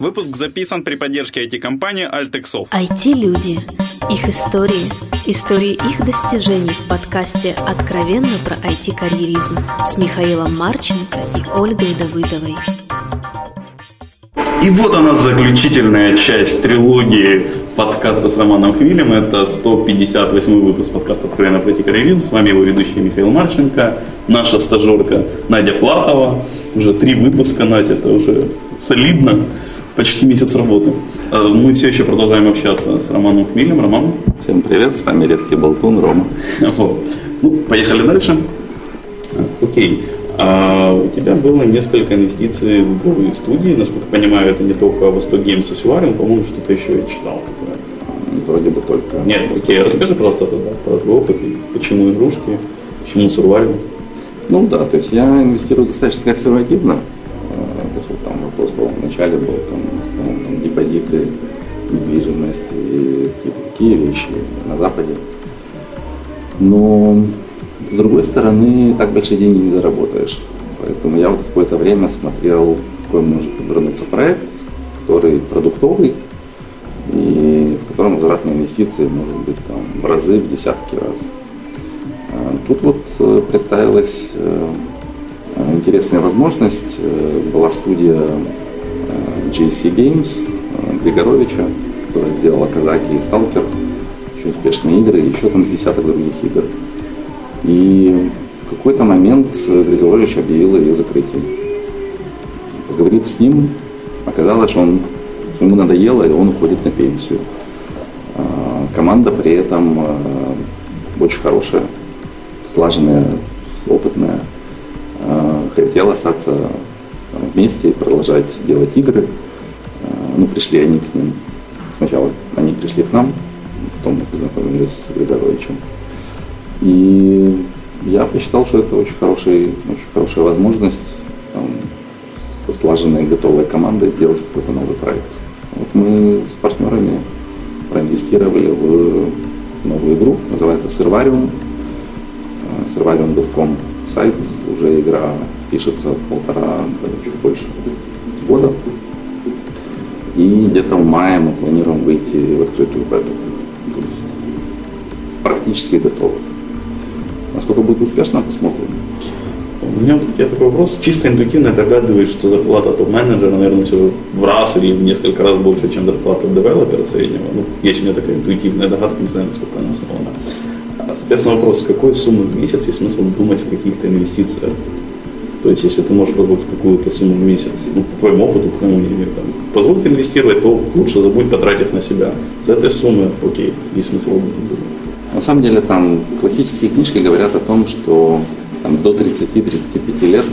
Выпуск записан при поддержке IT-компании Altexov. IT-люди. Их истории. Истории их достижений в подкасте «Откровенно про IT-карьеризм» с Михаилом Марченко и Ольгой Давыдовой. И вот она заключительная часть трилогии подкаста с Романом Хвилем. Это 158 выпуск подкаста «Откровенно про IT-карьеризм». С вами его ведущий Михаил Марченко, наша стажерка Надя Плахова. Уже три выпуска, Надя, это уже солидно почти месяц работы. Э, мы все еще продолжаем общаться с Романом Хмелем. Роман. Всем привет, с вами редкий болтун Рома. Ну, поехали дальше. Окей. А у тебя было несколько инвестиций в игровые студии. Насколько я понимаю, это не только Восток Геймс и Суварин, по-моему, что-то еще я читал. Вроде бы только. Нет, окей, расскажи просто тогда про твой опыт, почему игрушки, почему Survivor. Ну да, то есть я инвестирую достаточно консервативно. То вот там вопрос был, вначале был там, основном, там депозиты, недвижимость и какие-то такие вещи на Западе. Но с другой стороны, так большие деньги не заработаешь. Поэтому я вот какое-то время смотрел, какой может подвернуться проект, который продуктовый, и в котором возвратные инвестиции может быть там, в разы, в десятки раз. А тут вот э, представилась э, интересная возможность. Э, была студия JC Games Григоровича, которая сделала Казаки и Сталкер, очень успешные игры, еще там с десяток других игр. И в какой-то момент Григорьевич объявил ее закрытие. Поговорив с ним, оказалось, что, он, что ему надоело, и он уходит на пенсию. Команда при этом очень хорошая, слаженная, опытная. Хотела остаться вместе и продолжать делать игры. Ну, пришли они к ним. Сначала они пришли к нам, потом мы познакомились с Григоровичем. И я посчитал, что это очень, хороший, очень хорошая возможность там, со слаженной готовой командой сделать какой-то новый проект. Вот мы с партнерами проинвестировали в новую игру, называется Servarium. Servarium.com сайт, уже игра пишется полтора, чуть больше года. И где-то в мае мы планируем выйти в открытую бету. То есть практически готовы. Насколько будет успешно, посмотрим. У меня я такой вопрос. Чисто интуитивно догадываюсь, что зарплата топ-менеджера, наверное, все же в раз или в несколько раз больше, чем зарплата девелопера среднего. Ну, есть у меня такая интуитивная догадка, не знаю, насколько она основана. А, соответственно, вопрос, с какой суммы в месяц есть смысл думать о каких-то инвестициях? То есть, если ты можешь позволить какую-то сумму в месяц, ну, по твоему опыту, по твоему мнению, там, позволить инвестировать, то лучше забудь, потратив на себя. За этой суммы, окей, есть смысл. На самом деле там классические книжки говорят о том, что там, до 30-35 лет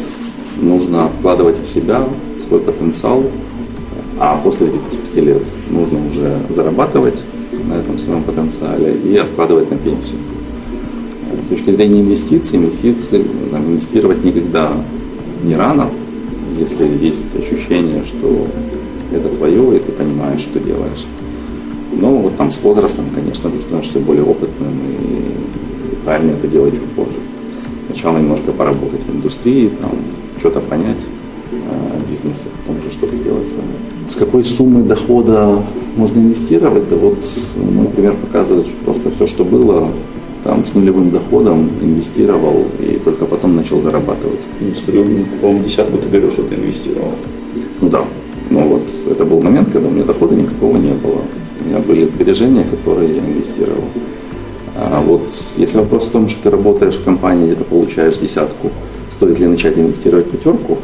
нужно вкладывать в себя свой потенциал, а после 35 лет нужно уже зарабатывать на этом своем потенциале и откладывать на пенсию. С точки зрения инвестиций, инвестиции, там, инвестировать никогда не рано, если есть ощущение, что это твое, и ты понимаешь, что делаешь. Но вот там с возрастом, конечно, ты становишься более опытным и, правильно это делать чуть позже. Сначала немножко поработать в индустрии, там что-то понять о бизнесе, потом уже что-то делать своему. С какой суммы дохода можно инвестировать? Да вот мой пример показывает, что просто все, что было, там с нулевым доходом инвестировал и только потом начал зарабатывать. Ну, смотрю, по-моему, десятку ты говорил, что ты инвестировал. Ну да. Но вот это был момент, когда у меня дохода никакого не было. У меня были сбережения, которые я инвестировал. А вот если вопрос в том, что ты работаешь в компании, где ты получаешь десятку, стоит ли начать инвестировать пятерку,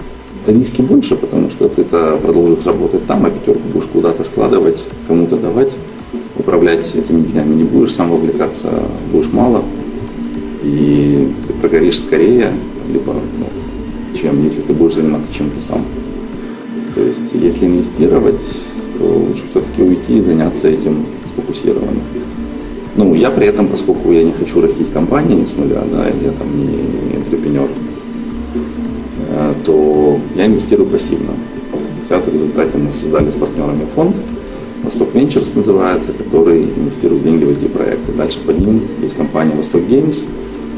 риски больше, потому что ты -то продолжишь работать там, а пятерку будешь куда-то складывать, кому-то давать, управлять этими деньгами не будешь, сам вовлекаться будешь мало, и ты прогоришь скорее, либо, ну, чем если ты будешь заниматься чем-то сам. То есть, если инвестировать, то лучше все-таки уйти и заняться этим сфокусированно. Ну, я при этом, поскольку я не хочу растить компании с нуля, да, я там не интерпренер, э, то я инвестирую пассивно. В результате мы создали с партнерами фонд, Восток Ventures называется, который инвестирует деньги в эти проекты. Дальше под ним есть компания Восток Games,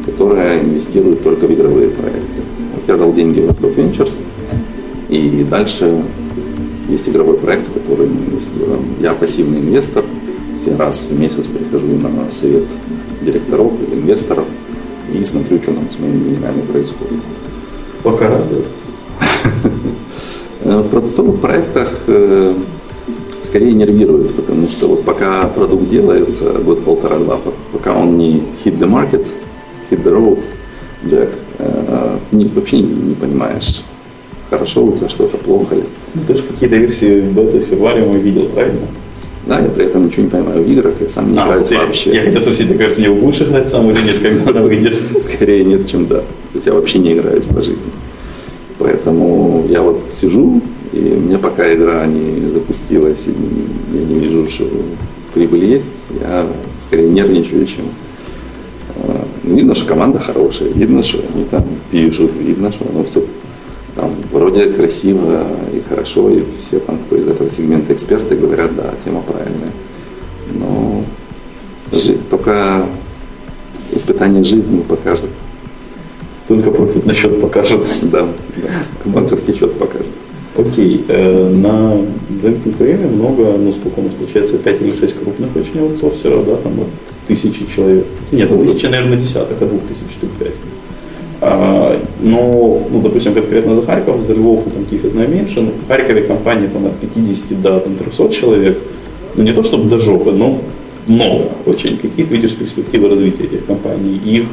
которая инвестирует только в игровые проекты. Вот я дал деньги в Восток Ventures, и дальше есть игровой проект, в который мы инвестируем. Я пассивный инвестор, я раз в месяц прихожу на совет директоров или инвесторов и смотрю, что там с моими деньгами происходит. Пока радует. В продуктовых проектах э, скорее нервирует, потому что вот пока продукт делается, год полтора-два, пока он не hit the market, hit the road, Jack, э, не, вообще не понимаешь, хорошо у тебя что-то, плохо ли. Ну, ты же какие-то версии бета сервариума видел, правильно? Да, я при этом ничего не понимаю в играх, я сам не а, играю вообще. Я хотел спросить, ты кажется, не лучше играть сам или нет, когда она выйдет? Скорее нет, чем да. То есть я вообще не играюсь по жизни. Поэтому я вот сижу, и мне пока игра не запустилась, и я не вижу, что прибыль есть, я скорее нервничаю, чем а, видно, что команда хорошая, видно, что они там пишут, видно, что оно все там вроде красиво и хорошо, и все там, кто из этого сегмента эксперты, говорят, да, тема правильная. Но только испытание жизни покажет. Только профит на счет покажет. Да, да. банковский счет покажет. Окей, э, на рынке Украины много, ну сколько у нас получается, 5 или 6 крупных очень аутсорсеров, да, там вот тысячи человек. Нет, ну, тысяча, наверное, десяток, а двух тысяч штук пять. А, но, ну, допустим, конкретно за Харьков, за Львов и там Киев знаю меньше, но в Харькове компании там от 50 до там, 300 человек, ну не то чтобы до жопы, но много очень. Какие ты видишь перспективы развития этих компаний? Их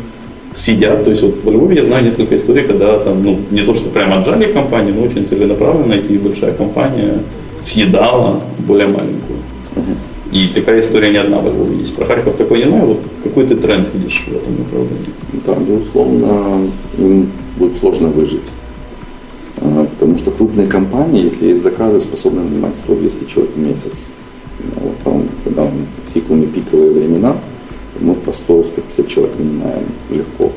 сидят, то есть вот в Львове я знаю несколько историй, когда там, ну, не то, что прямо отжали компанию, но очень целенаправленно и большая компания съедала более маленькую. И такая история не одна в Львове есть. Про Харьков такой не знаю, вот какой ты тренд видишь в этом направлении? Да, безусловно, им будет сложно выжить. А, потому что крупные компании, если есть заказы, способны нанимать 100-200 человек в месяц. Ну, вот там, когда в циклами пиковые времена, мы по 100-150 человек нанимаем легко.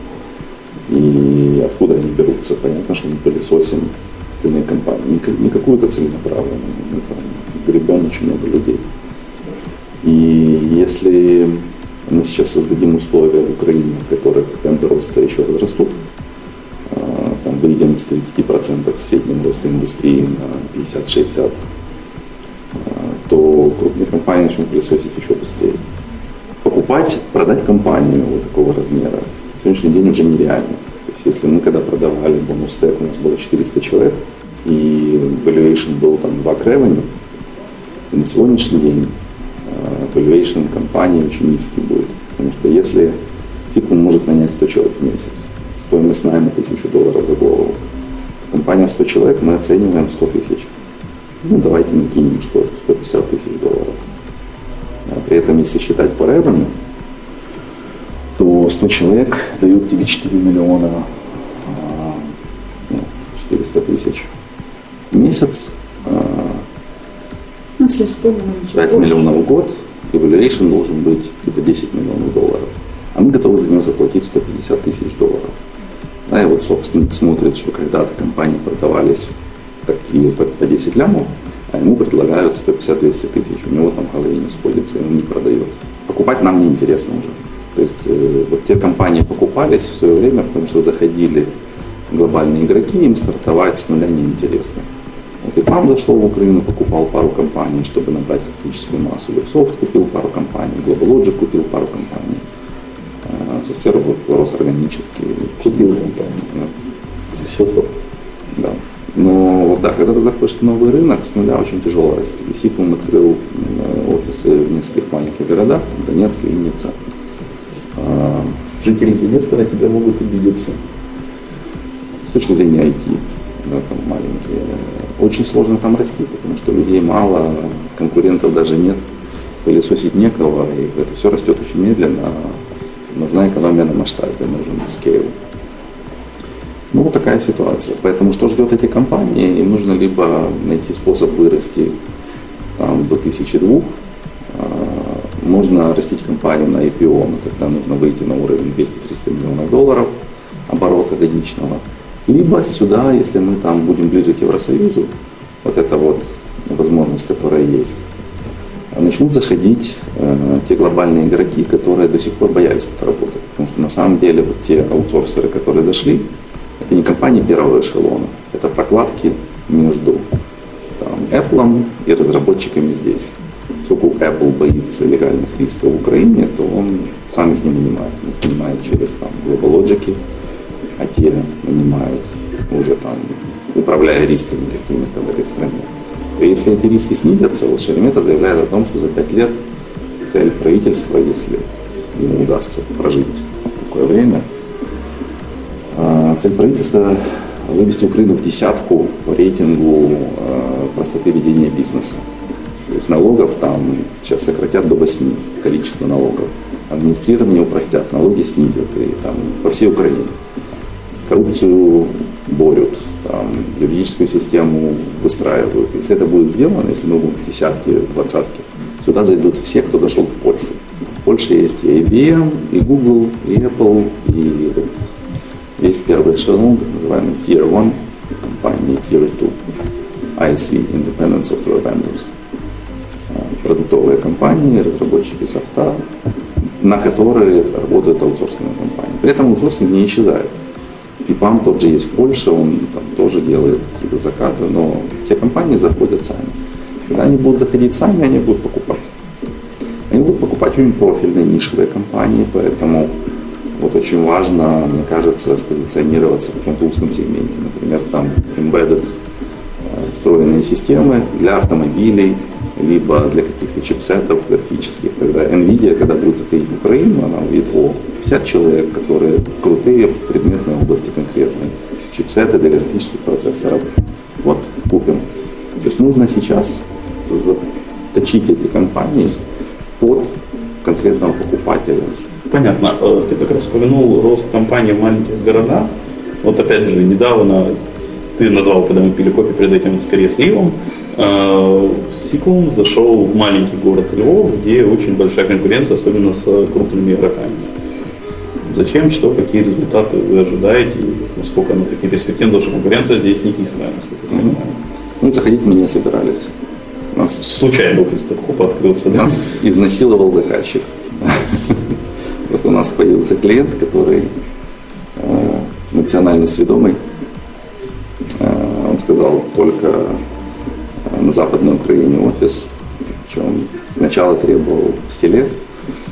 И откуда они берутся? Понятно, что мы пылесосим остальные компании. Не, не какую-то целенаправленную, мы там гребем очень много людей. И если мы сейчас создадим условия в Украине, в которых темпы роста еще возрастут, а, там выйдем с 30% среднего роста индустрии на 50-60%, а, то крупные компании начнут пылесосить еще быстрее. Покупать, продать компанию вот такого размера на сегодняшний день уже нереально. То есть если мы когда продавали бонус стек, у нас было 400 человек, и valuation был там 2 к то на сегодняшний день valuation компании очень низкий будет. Потому что если Сиквел может нанять 100 человек в месяц, стоимость найма 1000 долларов за голову, компания 100 человек мы оцениваем в 100 тысяч. Ну, давайте накинем, что это 150 тысяч долларов. А при этом, если считать по revenue, то 100 человек дают тебе 4 миллиона, 400 ну, тысяч в месяц. Ну, если 100, 5 миллионов в год, evaluation должен быть где-то 10 миллионов долларов. А мы готовы за него заплатить 150 тысяч долларов. Да, и вот собственник смотрит, что когда-то компании продавались такие по 10 лямов, а ему предлагают 150-200 тысяч. У него там в голове не сходится, и он не продает. Покупать нам не интересно уже. То есть э, вот те компании покупались в свое время, потому что заходили глобальные игроки, им стартовать с нуля неинтересно. Вот и там зашел в Украину, покупал пару компаний, чтобы набрать критическую массу. Ubisoft купил пару компаний, Global Logic купил пару компаний. СССР вот рос органически. Купил компанию. Да. Все Да. Но вот да, когда ты заходишь в новый рынок, с нуля очень тяжело расти. Он открыл офисы в нескольких маленьких городах, там Донецк, Винница. А, жители Донецка на тебя могут обидеться. С точки зрения IT, да, там маленькие очень сложно там расти, потому что людей мало, конкурентов даже нет, пылесосить некого, и это все растет очень медленно. Нужна экономия на масштабе, нужен скейл. Ну, вот такая ситуация. Поэтому что ждет эти компании? Им нужно либо найти способ вырасти там, до тысячи двух, а, можно растить компанию на IPO, но тогда нужно выйти на уровень 200-300 миллионов долларов оборота годичного – либо сюда, если мы там будем ближе к Евросоюзу, вот это вот возможность, которая есть, начнут заходить э, те глобальные игроки, которые до сих пор боялись тут работать. Потому что на самом деле вот те аутсорсеры, которые зашли, это не компании первого эшелона, это прокладки между там, Apple и разработчиками здесь. Поскольку Apple боится легальных рисков в Украине, то он сам их не нанимает. Он их нанимает через там, GlobalLogic, а те нанимают уже там, управляя рисками какими-то в этой стране. И если эти риски снизятся, вот Шеремета заявляет о том, что за пять лет цель правительства, если ему удастся прожить такое время, цель правительства вывести Украину в десятку по рейтингу а, простоты ведения бизнеса. То есть налогов там сейчас сократят до 8 количество налогов. Администрирование упростят, налоги снизят и там по всей Украине. Коррупцию борют, там, юридическую систему выстраивают. Если это будет сделано, если мы будем в десятке, двадцатке, сюда зайдут все, кто зашел в Польшу. В Польше есть и IBM, и Google, и Apple, и есть первый эшелон, так называемый Tier 1 компании, Tier 2, ISV, Independent Software Vendors. А, продуктовые компании, разработчики софта, на которые работают аутсорсинговые компании. При этом аутсорсинг не исчезает. ПИПАМ тот же есть в Польше, он там тоже делает какие-то заказы, но те компании заходят сами. Когда они будут заходить сами, они будут покупать. Они будут покупать очень профильные нишевые компании, поэтому вот очень важно, мне кажется, спозиционироваться в каком-то узком сегменте. Например, там embedded э, встроенные системы для автомобилей, либо для каких-то чипсетов графических. Тогда NVIDIA, когда будет заходить в Украину, она увидит, о, 50 человек, которые крутые в предметной области конкретной. Чипсеты для графических процессоров. Вот, купим. То есть нужно сейчас заточить эти компании под конкретного покупателя. Понятно. Э, ты как раз упомянул рост компаний в маленьких городах. Вот опять же, недавно ты назвал, когда мы пили кофе перед этим, скорее с Ливом, э, Сиклум зашел в маленький город Львов, где очень большая конкуренция, особенно с крупными игроками. Зачем, что, какие результаты вы ожидаете, насколько она такие перспективы, потому что конкуренция здесь не кислая, насколько я понимаю. Ну, заходить мы не собирались. Нас случайно офис Топхопа открылся, да? Нас изнасиловал заказчик. Нас появился клиент, который э, национально сведомый. Э, он сказал только э, на Западной Украине офис, причем сначала требовал в селе,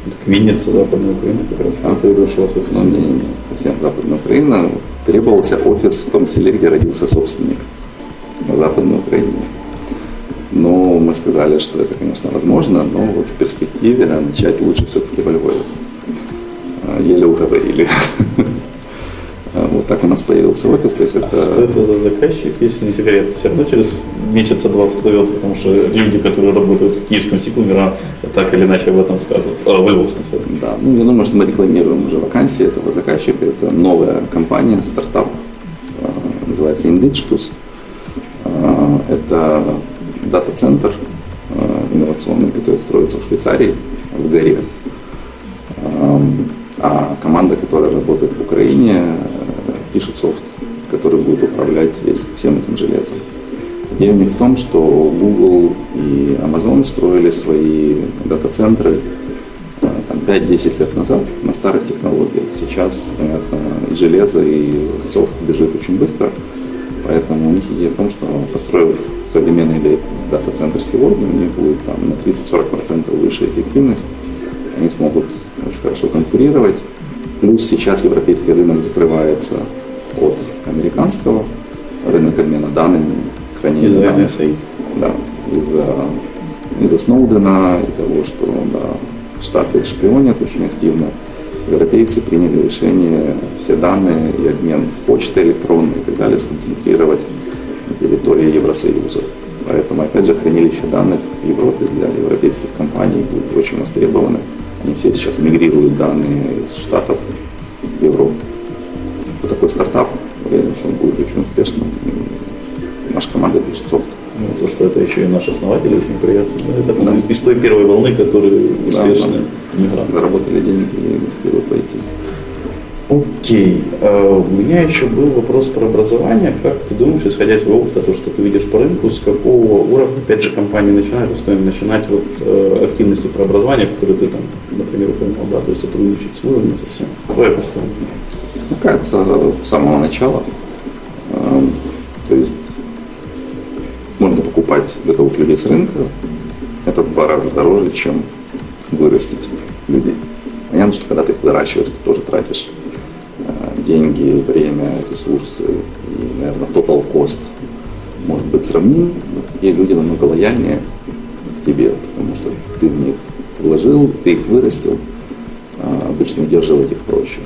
так Винница, Западная Украина как раз. А, ты решил офис? Ну, не, не, совсем Западная Украина. Требовался офис в том селе, где родился собственник на Западной Украине. Но мы сказали, что это, конечно, возможно, но вот в перспективе начать лучше все-таки во Львове. А, еле уговорили. А, вот так у нас появился офис. То есть это... А что это за заказчик, если не секрет? Все равно через месяца два всплывет, потому что люди, которые работают в киевском Сиклумера, так или иначе об этом скажут, а, в Львовском Да, ну я думаю, что мы рекламируем уже вакансии этого заказчика. Это новая компания, стартап, называется Indigitus. Это дата-центр инновационный, который строится в Швейцарии, в горе. А команда, которая работает в Украине, пишет софт, который будет управлять всем этим железом. У них в том, что Google и Amazon строили свои дата-центры 5-10 лет назад на старых технологиях. Сейчас, понятно, и железо, и софт бежит очень быстро, поэтому у них идея в том, что построив современный дата-центр сегодня, у них будет там, на 30-40% выше эффективность, они смогут очень хорошо конкурировать. Плюс сейчас европейский рынок закрывается от американского, рынок обмена данными, хранения из-за данных. NSA. Да, из-за, из-за Сноудена и того, что да, Штаты шпионят очень активно. Европейцы приняли решение все данные и обмен почты электронной и так далее сконцентрировать на территории Евросоюза. Поэтому, опять же, хранилище данных в Европе для европейских компаний будет очень востребованы. Они все сейчас мигрируют данные из Штатов в Европу. Вот такой стартап, уверен, что он будет очень успешным. И наша команда пишет софт. Ну, то, что это еще и наш основатель, очень приятно. Это да. из той первой волны, которые успешны да, мигранты. Заработали деньги и инвестируют в IT. Окей. А у меня еще был вопрос про образование. Как ты думаешь, исходя из своего опыта, то, что ты видишь по рынку, с какого уровня, опять же, компании начинают, стоит начинать вот, э, активности про образование, которые ты там, например, упомянул, да, то есть сотрудничать с вузами совсем. Твоя представление? Мне кажется, с самого начала. Э, то есть можно покупать готовых людей с рынка, это в два раза дороже, чем вырастить людей. Понятно, что когда ты их выращиваешь, ты тоже тратишь э, деньги, время, ресурсы и, наверное, total cost может быть сравним. Но такие люди намного лояльнее к тебе, потому что ты в них вложил, ты их вырастил, а обычно удерживать их проще.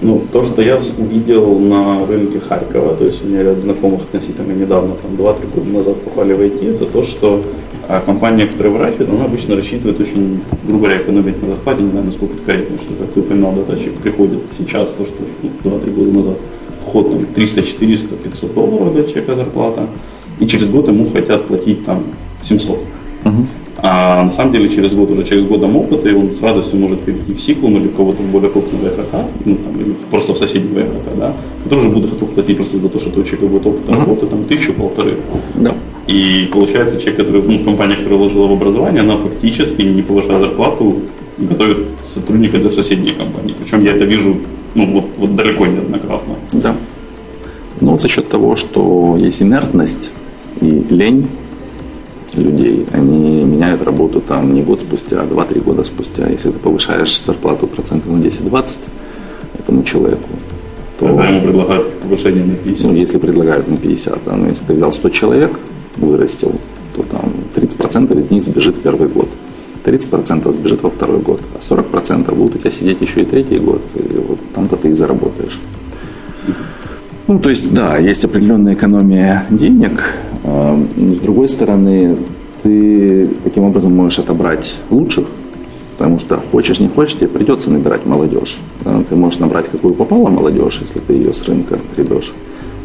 Ну, то, что я увидел на рынке Харькова, то есть у меня ряд знакомых относительно недавно, там 2-3 года назад попали в IT, это то, что а компания, которая выращивает, она обычно рассчитывает очень, грубо говоря, экономить на зарплате, не знаю, насколько это корректно, что, как ты упоминал, датчик приходит сейчас, то, что ну, 2-3 года назад, вход там 300, 400, 500 долларов для человека зарплата, и через год ему хотят платить там 700. Uh-huh. А на самом деле через год, уже через годом опыта, и он с радостью может перейти в Сиклум или кого-то более крупного игрока, ну, там, или просто в соседнего игрока, да, который уже будет готов платить просто за то, что у человека будет опыт uh-huh. работы, там, тысячу, полторы. Да. И получается, человек, который, ну, компания, которая вложила в образование, она фактически, не повышая зарплату, готовит сотрудника для соседней компании. Причем я это вижу, ну, вот, вот далеко неоднократно. Да. Ну, за счет того, что есть инертность и лень, людей. Они меняют работу там не год спустя, а 2-3 года спустя. Если ты повышаешь зарплату процентов на 10-20 этому человеку, то... Тогда ему предлагают повышение на 50. Ну, если предлагают на 50, да. Но если ты взял 100 человек, вырастил, то там 30% из них сбежит первый год. 30% сбежит во второй год, а 40% будут у тебя сидеть еще и третий год, и вот там-то ты и заработаешь. Ну, то есть, да, есть определенная экономия денег, а, с другой стороны, ты таким образом можешь отобрать лучших, потому что хочешь, не хочешь, тебе придется набирать молодежь. Ты можешь набрать какую попало молодежь, если ты ее с рынка гребешь.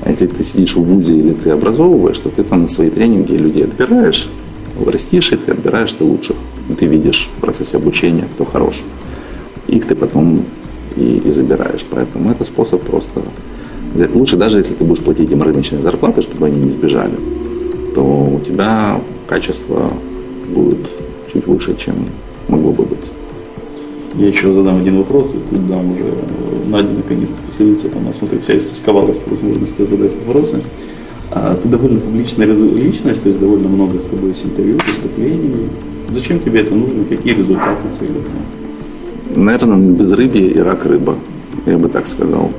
А если ты сидишь в ВУЗе или ты образовываешь, то ты там на свои тренинги людей отбираешь, растишь их, отбираешь ты лучших. Ты видишь в процессе обучения, кто хорош. Их ты потом и, и забираешь. Поэтому это способ просто взять лучше, даже если ты будешь платить им рыночные зарплаты, чтобы они не сбежали, то у тебя качество будет чуть выше, чем могло бы быть. Я еще задам один вопрос, и тут дам уже Надя наконец-то поселиться, там, я смотрю, вся истосковалась по возможности задать вопросы. А, ты довольно публичная личность, то есть довольно много с тобой с интервью, выступлений. Зачем тебе это нужно? Какие результаты цели? Наверное, без рыбы и рак рыба, я бы так сказал.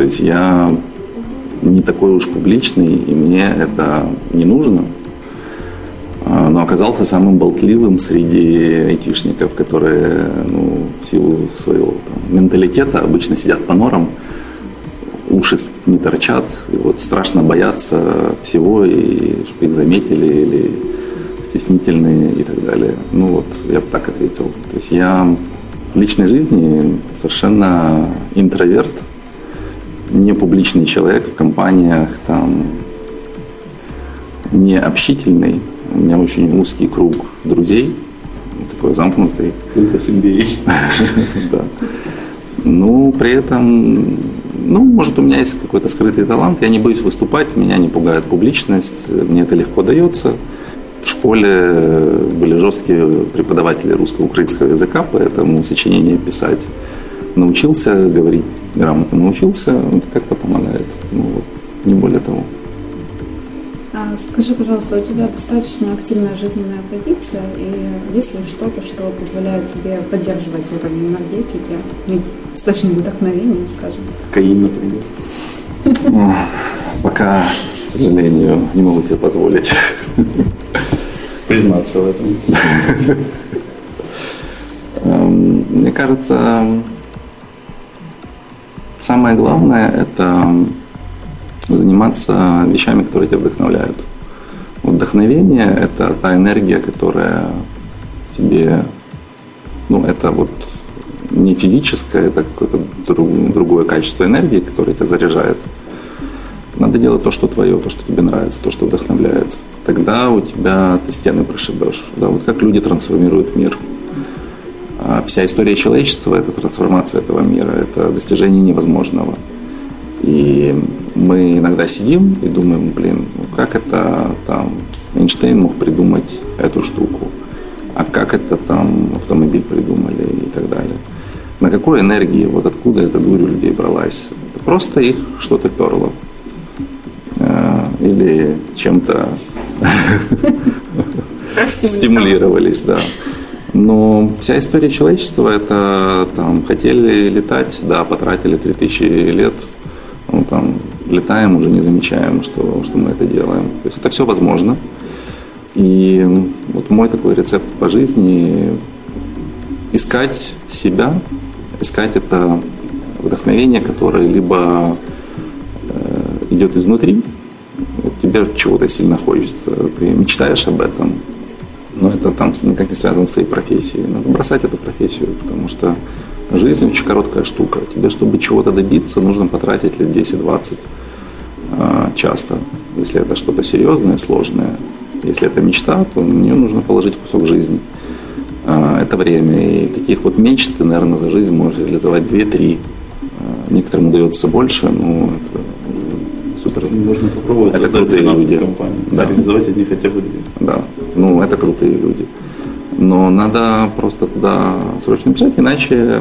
То есть я не такой уж публичный, и мне это не нужно. А, но оказался самым болтливым среди айтишников, которые ну, в силу своего там, менталитета обычно сидят по норам, уши не торчат, и вот страшно бояться всего, и чтобы их заметили, или стеснительные и так далее. Ну вот, я бы так ответил. То есть я в личной жизни совершенно интроверт, не публичный человек в компаниях, там, не общительный. У меня очень узкий круг друзей, такой замкнутый. Только с Да. Ну, при этом, ну, может, у меня есть какой-то скрытый талант. Я не боюсь выступать, меня не пугает публичность, мне это легко дается. В школе были жесткие преподаватели русско-украинского языка, поэтому сочинения писать научился говорить грамотно, научился, это как-то помогает. Ну, вот, не более того. А скажи, пожалуйста, у тебя достаточно активная жизненная позиция, и есть ли что-то, что позволяет тебе поддерживать уровень энергетики, иметь источник вдохновения, скажем? Каин, например. Пока, к сожалению, не могу себе позволить признаться в этом. Эм, мне кажется, самое главное – это заниматься вещами, которые тебя вдохновляют. Вдохновение – это та энергия, которая тебе, ну, это вот не физическое, это какое-то другое качество энергии, которое тебя заряжает. Надо делать то, что твое, то, что тебе нравится, то, что вдохновляет. Тогда у тебя ты стены прошибешь. Да, вот как люди трансформируют мир. А вся история человечества – это трансформация этого мира, это достижение невозможного. И мы иногда сидим и думаем, блин, ну как это там Эйнштейн мог придумать эту штуку, а как это там автомобиль придумали и так далее. На какой энергии, вот откуда эта дурь у людей бралась? Это просто их что-то перло. Э, или чем-то стимулировались, да. Но вся история человечества это там хотели летать, да, потратили 3000 лет, ну, там, летаем, уже не замечаем, что, что мы это делаем. То есть это все возможно. И вот мой такой рецепт по жизни искать себя, искать это вдохновение, которое либо э, идет изнутри, вот тебе чего-то сильно хочется, ты мечтаешь об этом, но это там никак не связано с твоей профессией. Надо бросать эту профессию, потому что жизнь очень короткая штука. Тебе, чтобы чего-то добиться, нужно потратить лет 10-20 э, часто. Если это что-то серьезное, сложное, если это мечта, то мне нужно положить кусок жизни. А, это время. И таких вот мечт ты, наверное, за жизнь можешь реализовать 2-3. А, некоторым удается больше, но это супер. Можно попробовать это крутые люди. компаний. Да. Реализовать из них хотя бы две. Да. Ну, это крутые люди. Но надо просто туда срочно бежать, иначе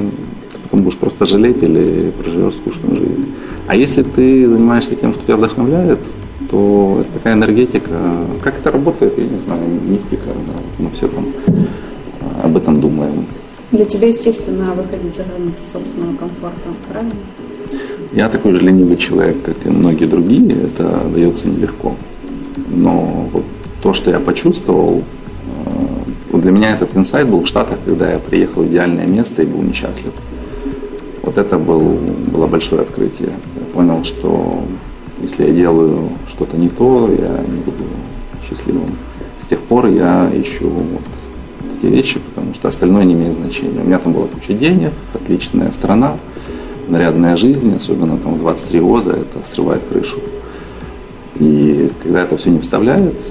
ты потом будешь просто жалеть или проживешь скучную жизнь. А если ты занимаешься тем, что тебя вдохновляет, то это такая энергетика. Как это работает, я не знаю, мистика, да, мы все там а, об этом думаем. Для тебя, естественно, выходить за границы собственного комфорта, правильно? Я такой же ленивый человек, как и многие другие, это дается нелегко. Но вот то, что я почувствовал, а, вот для меня этот инсайт был в Штатах, когда я приехал в идеальное место и был несчастлив. Вот это был, было большое открытие. Я понял, что если я делаю что-то не то, я не буду счастливым. С тех пор я ищу вот эти вещи, потому что остальное не имеет значения. У меня там была куча денег, отличная страна, нарядная жизнь, особенно там в 23 года, это срывает крышу. И когда это все не вставляет,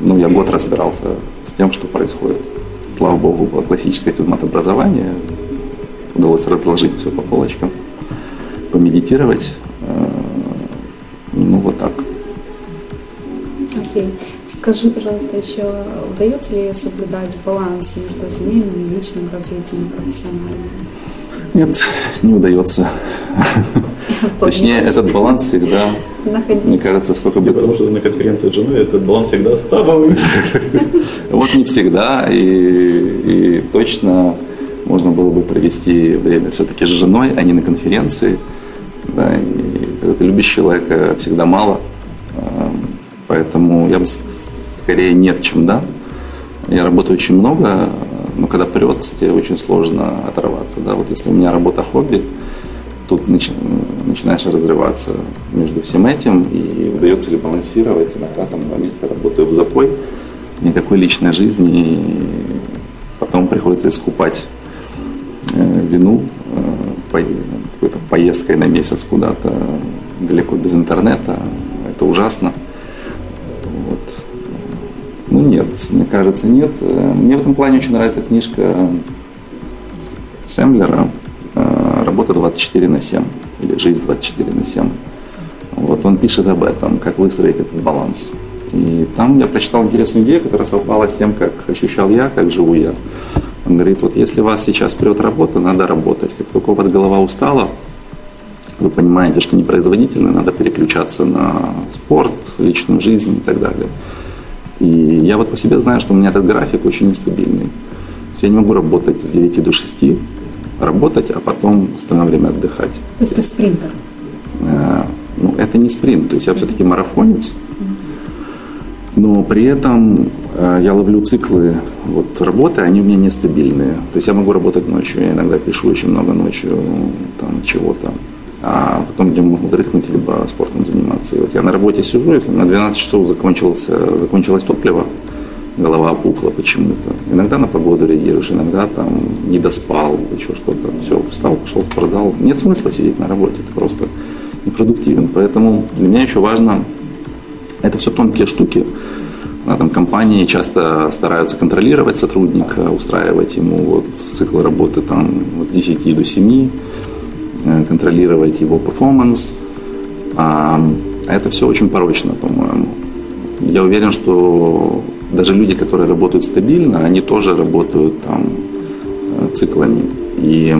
ну, я год разбирался с тем, что происходит. Слава богу, было классическое физмат-образование, удалось разложить все по полочкам, помедитировать, э, ну, вот так. Окей. Скажи, пожалуйста, еще удается ли соблюдать баланс между семейным, личным развитием и профессиональным? Нет, не удается. Точнее, этот баланс всегда, находиться. мне кажется, сколько бы... Потому что на конференции с женой этот баланс всегда ставовый. Вот не всегда, и, и точно можно было бы провести время все-таки с женой, а не на конференции. Да, и когда ты любишь человека, всегда мало. Эм, поэтому я бы скорее нет, чем да. Я работаю очень много, но когда прет, тебе очень сложно оторваться. Да? Вот если у меня работа хобби, тут начинаешь разрываться между всем этим, и удается ли балансировать. Иногда там два месяца работаю в запой, никакой личной жизни, и потом приходится искупать э, вину э, какой-то поездкой на месяц куда-то далеко без интернета. Это ужасно. Нет, мне кажется, нет. Мне в этом плане очень нравится книжка Сэмлера «Работа 24 на 7» или «Жизнь 24 на 7». Вот он пишет об этом, как выстроить этот баланс. И там я прочитал интересную идею, которая совпала с тем, как ощущал я, как живу я. Он говорит, вот если вас сейчас прет работа, надо работать. Как только у вас голова устала, вы понимаете, что непроизводительно, надо переключаться на спорт, личную жизнь и так далее. И я вот по себе знаю, что у меня этот график очень нестабильный. я не могу работать с 9 до 6, работать, а потом остальное время отдыхать. То есть ты спринтер? Э, ну, это не спринт, то есть я все-таки марафонец, но при этом э, я ловлю циклы вот, работы, они у меня нестабильные. То есть я могу работать ночью, я иногда пишу очень много ночью там, чего-то а потом где могу дрыхнуть, либо спортом заниматься. И вот я на работе сижу, если на 12 часов закончилось, закончилось топливо, голова опухла почему-то. Иногда на погоду реагируешь, иногда там не доспал, еще что-то. Все, встал, пошел в спортзал. Нет смысла сидеть на работе, ты просто непродуктивен. Поэтому для меня еще важно, это все тонкие штуки. Там, компании часто стараются контролировать сотрудника, устраивать ему вот, цикл работы там, с 10 до 7 Э, контролировать его перформанс. А это все очень порочно, по-моему. Я уверен, что даже люди, которые работают стабильно, они тоже работают там э, циклами. И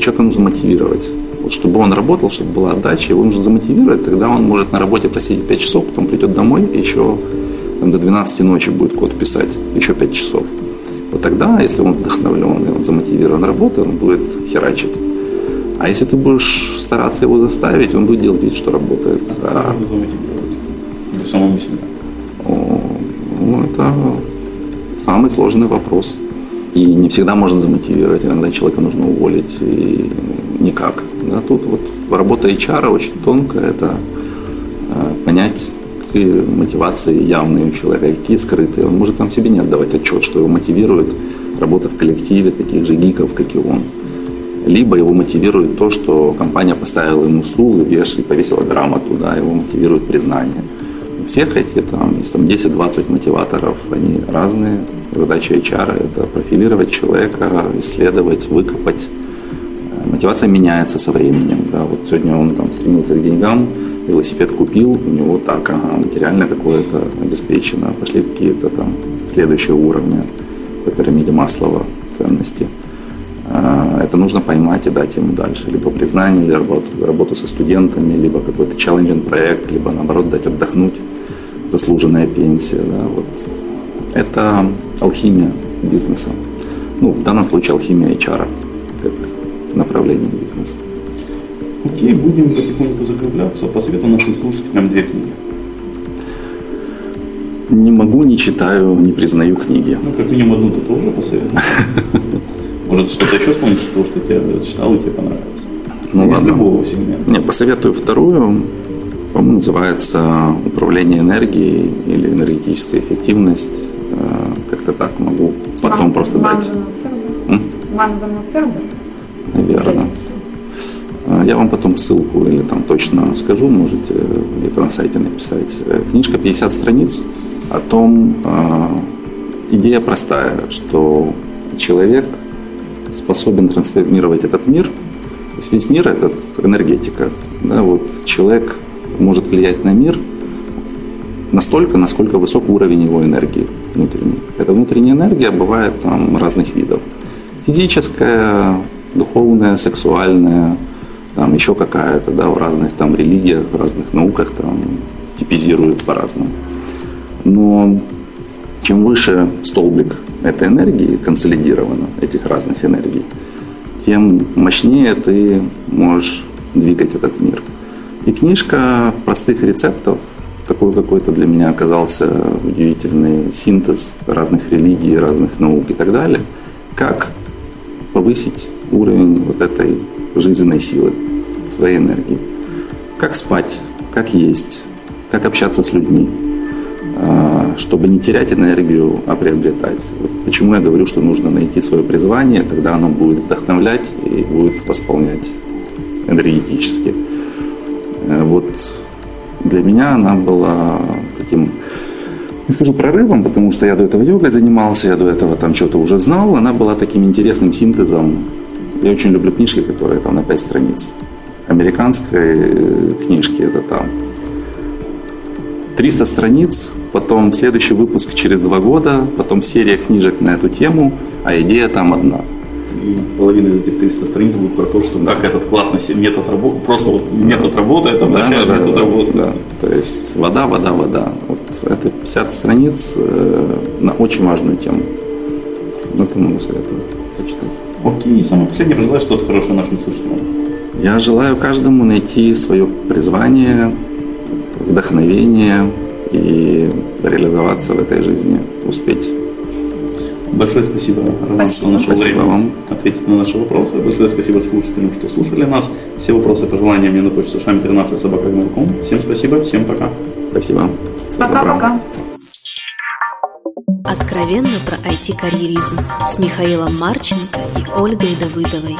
что-то нужно мотивировать. Вот чтобы он работал, чтобы была отдача, его нужно замотивировать, тогда он может на работе просидеть 5 часов, потом придет домой и еще там до 12 ночи будет код писать, еще 5 часов. Вот тогда, если он вдохновлен и он замотивирован работой, он будет херачить. А если ты будешь стараться его заставить, он будет делать вид, что работает. А как можно замотивировать? Для самого себя. Ну, это самый сложный вопрос. И не всегда можно замотивировать, иногда человека нужно уволить, и никак. Да, тут вот работа HR очень тонкая, это э, понять, какие мотивации явные у человека, какие скрытые. Он может сам себе не отдавать отчет, что его мотивирует работа в коллективе таких же гиков, как и он. Либо его мотивирует то, что компания поставила ему стул и повесила грамоту, да, его мотивирует признание. У всех эти там, есть там 10-20 мотиваторов, они разные. Задача HR – это профилировать человека, исследовать, выкопать. Мотивация меняется со временем. Да. Вот сегодня он там стремился к деньгам, велосипед купил, у него так, ага, материально какое-то обеспечено, пошли какие-то там следующие уровни по пирамиде Маслова ценности. А, это нужно поймать и дать ему дальше. Либо признание, либо работу, работу со студентами, либо какой-то челленджинг проект, либо наоборот дать отдохнуть, заслуженная пенсия. Да, вот. Это алхимия бизнеса. Ну, в данном случае алхимия HR как направление бизнеса. Окей, будем потихоньку закругляться. Посоветую нашим слушателям две книги. Не могу, не читаю, не признаю книги. Ну, как минимум одну ты тоже посоветую. Может, что-то еще вспомнишь, то, что тебе читал и тебе понравилось? Ну Из ладно. любого сегмента. Не, посоветую вторую. По-моему, называется «Управление энергией» или «Энергетическая эффективность». Э, Как-то так могу потом Ван- просто Ван дать. Ван Фербер? Наверное. Э, Я вам потом ссылку или там точно скажу, можете где-то на сайте написать. Э, Книжка 50 страниц о том, э, идея простая, что человек способен трансформировать этот мир. То есть весь мир это энергетика. Да, вот человек может влиять на мир настолько, насколько высок уровень его энергии внутренней. Эта внутренняя энергия бывает там разных видов. Физическая, духовная, сексуальная, там еще какая-то, да, в разных там религиях, в разных науках там типизируют по-разному. Но чем выше столбик этой энергии консолидировано, этих разных энергий, тем мощнее ты можешь двигать этот мир. И книжка простых рецептов, такой какой-то для меня оказался удивительный синтез разных религий, разных наук и так далее, как повысить уровень вот этой жизненной силы, своей энергии. Как спать, как есть, как общаться с людьми, чтобы не терять энергию, а приобретать. Почему я говорю, что нужно найти свое призвание, тогда оно будет вдохновлять и будет восполнять энергетически. Э, Вот для меня она была таким, не скажу прорывом, потому что я до этого йогой занимался, я до этого там что-то уже знал. Она была таким интересным синтезом. Я очень люблю книжки, которые там на 5 страниц. Американской э, книжки это там 300 страниц, потом следующий выпуск через два года, потом серия книжек на эту тему, а идея там одна. И половина из этих 300 страниц будет про то, что как этот классный метод работы, просто вот метод работает, обращает метод да, работы. да. То есть вода, вода, вода. Вот это 50 страниц э, на очень важную тему. Это могу советовать почитать. Окей, самое последнее, пожелай что-то хорошее нашим слушателям. Я желаю каждому найти свое призвание, вдохновение и реализоваться в этой жизни, успеть. Большое спасибо, Роман, что Спасибо. нашел Спасибо время вам. ответить на наши вопросы. Большое спасибо слушателям, что слушали нас. Все вопросы, пожелания мне на почту шами 13 собака Всем спасибо, всем пока. Спасибо. Пока-пока. Откровенно про IT-карьеризм с Михаилом Марченко и Ольгой Давыдовой.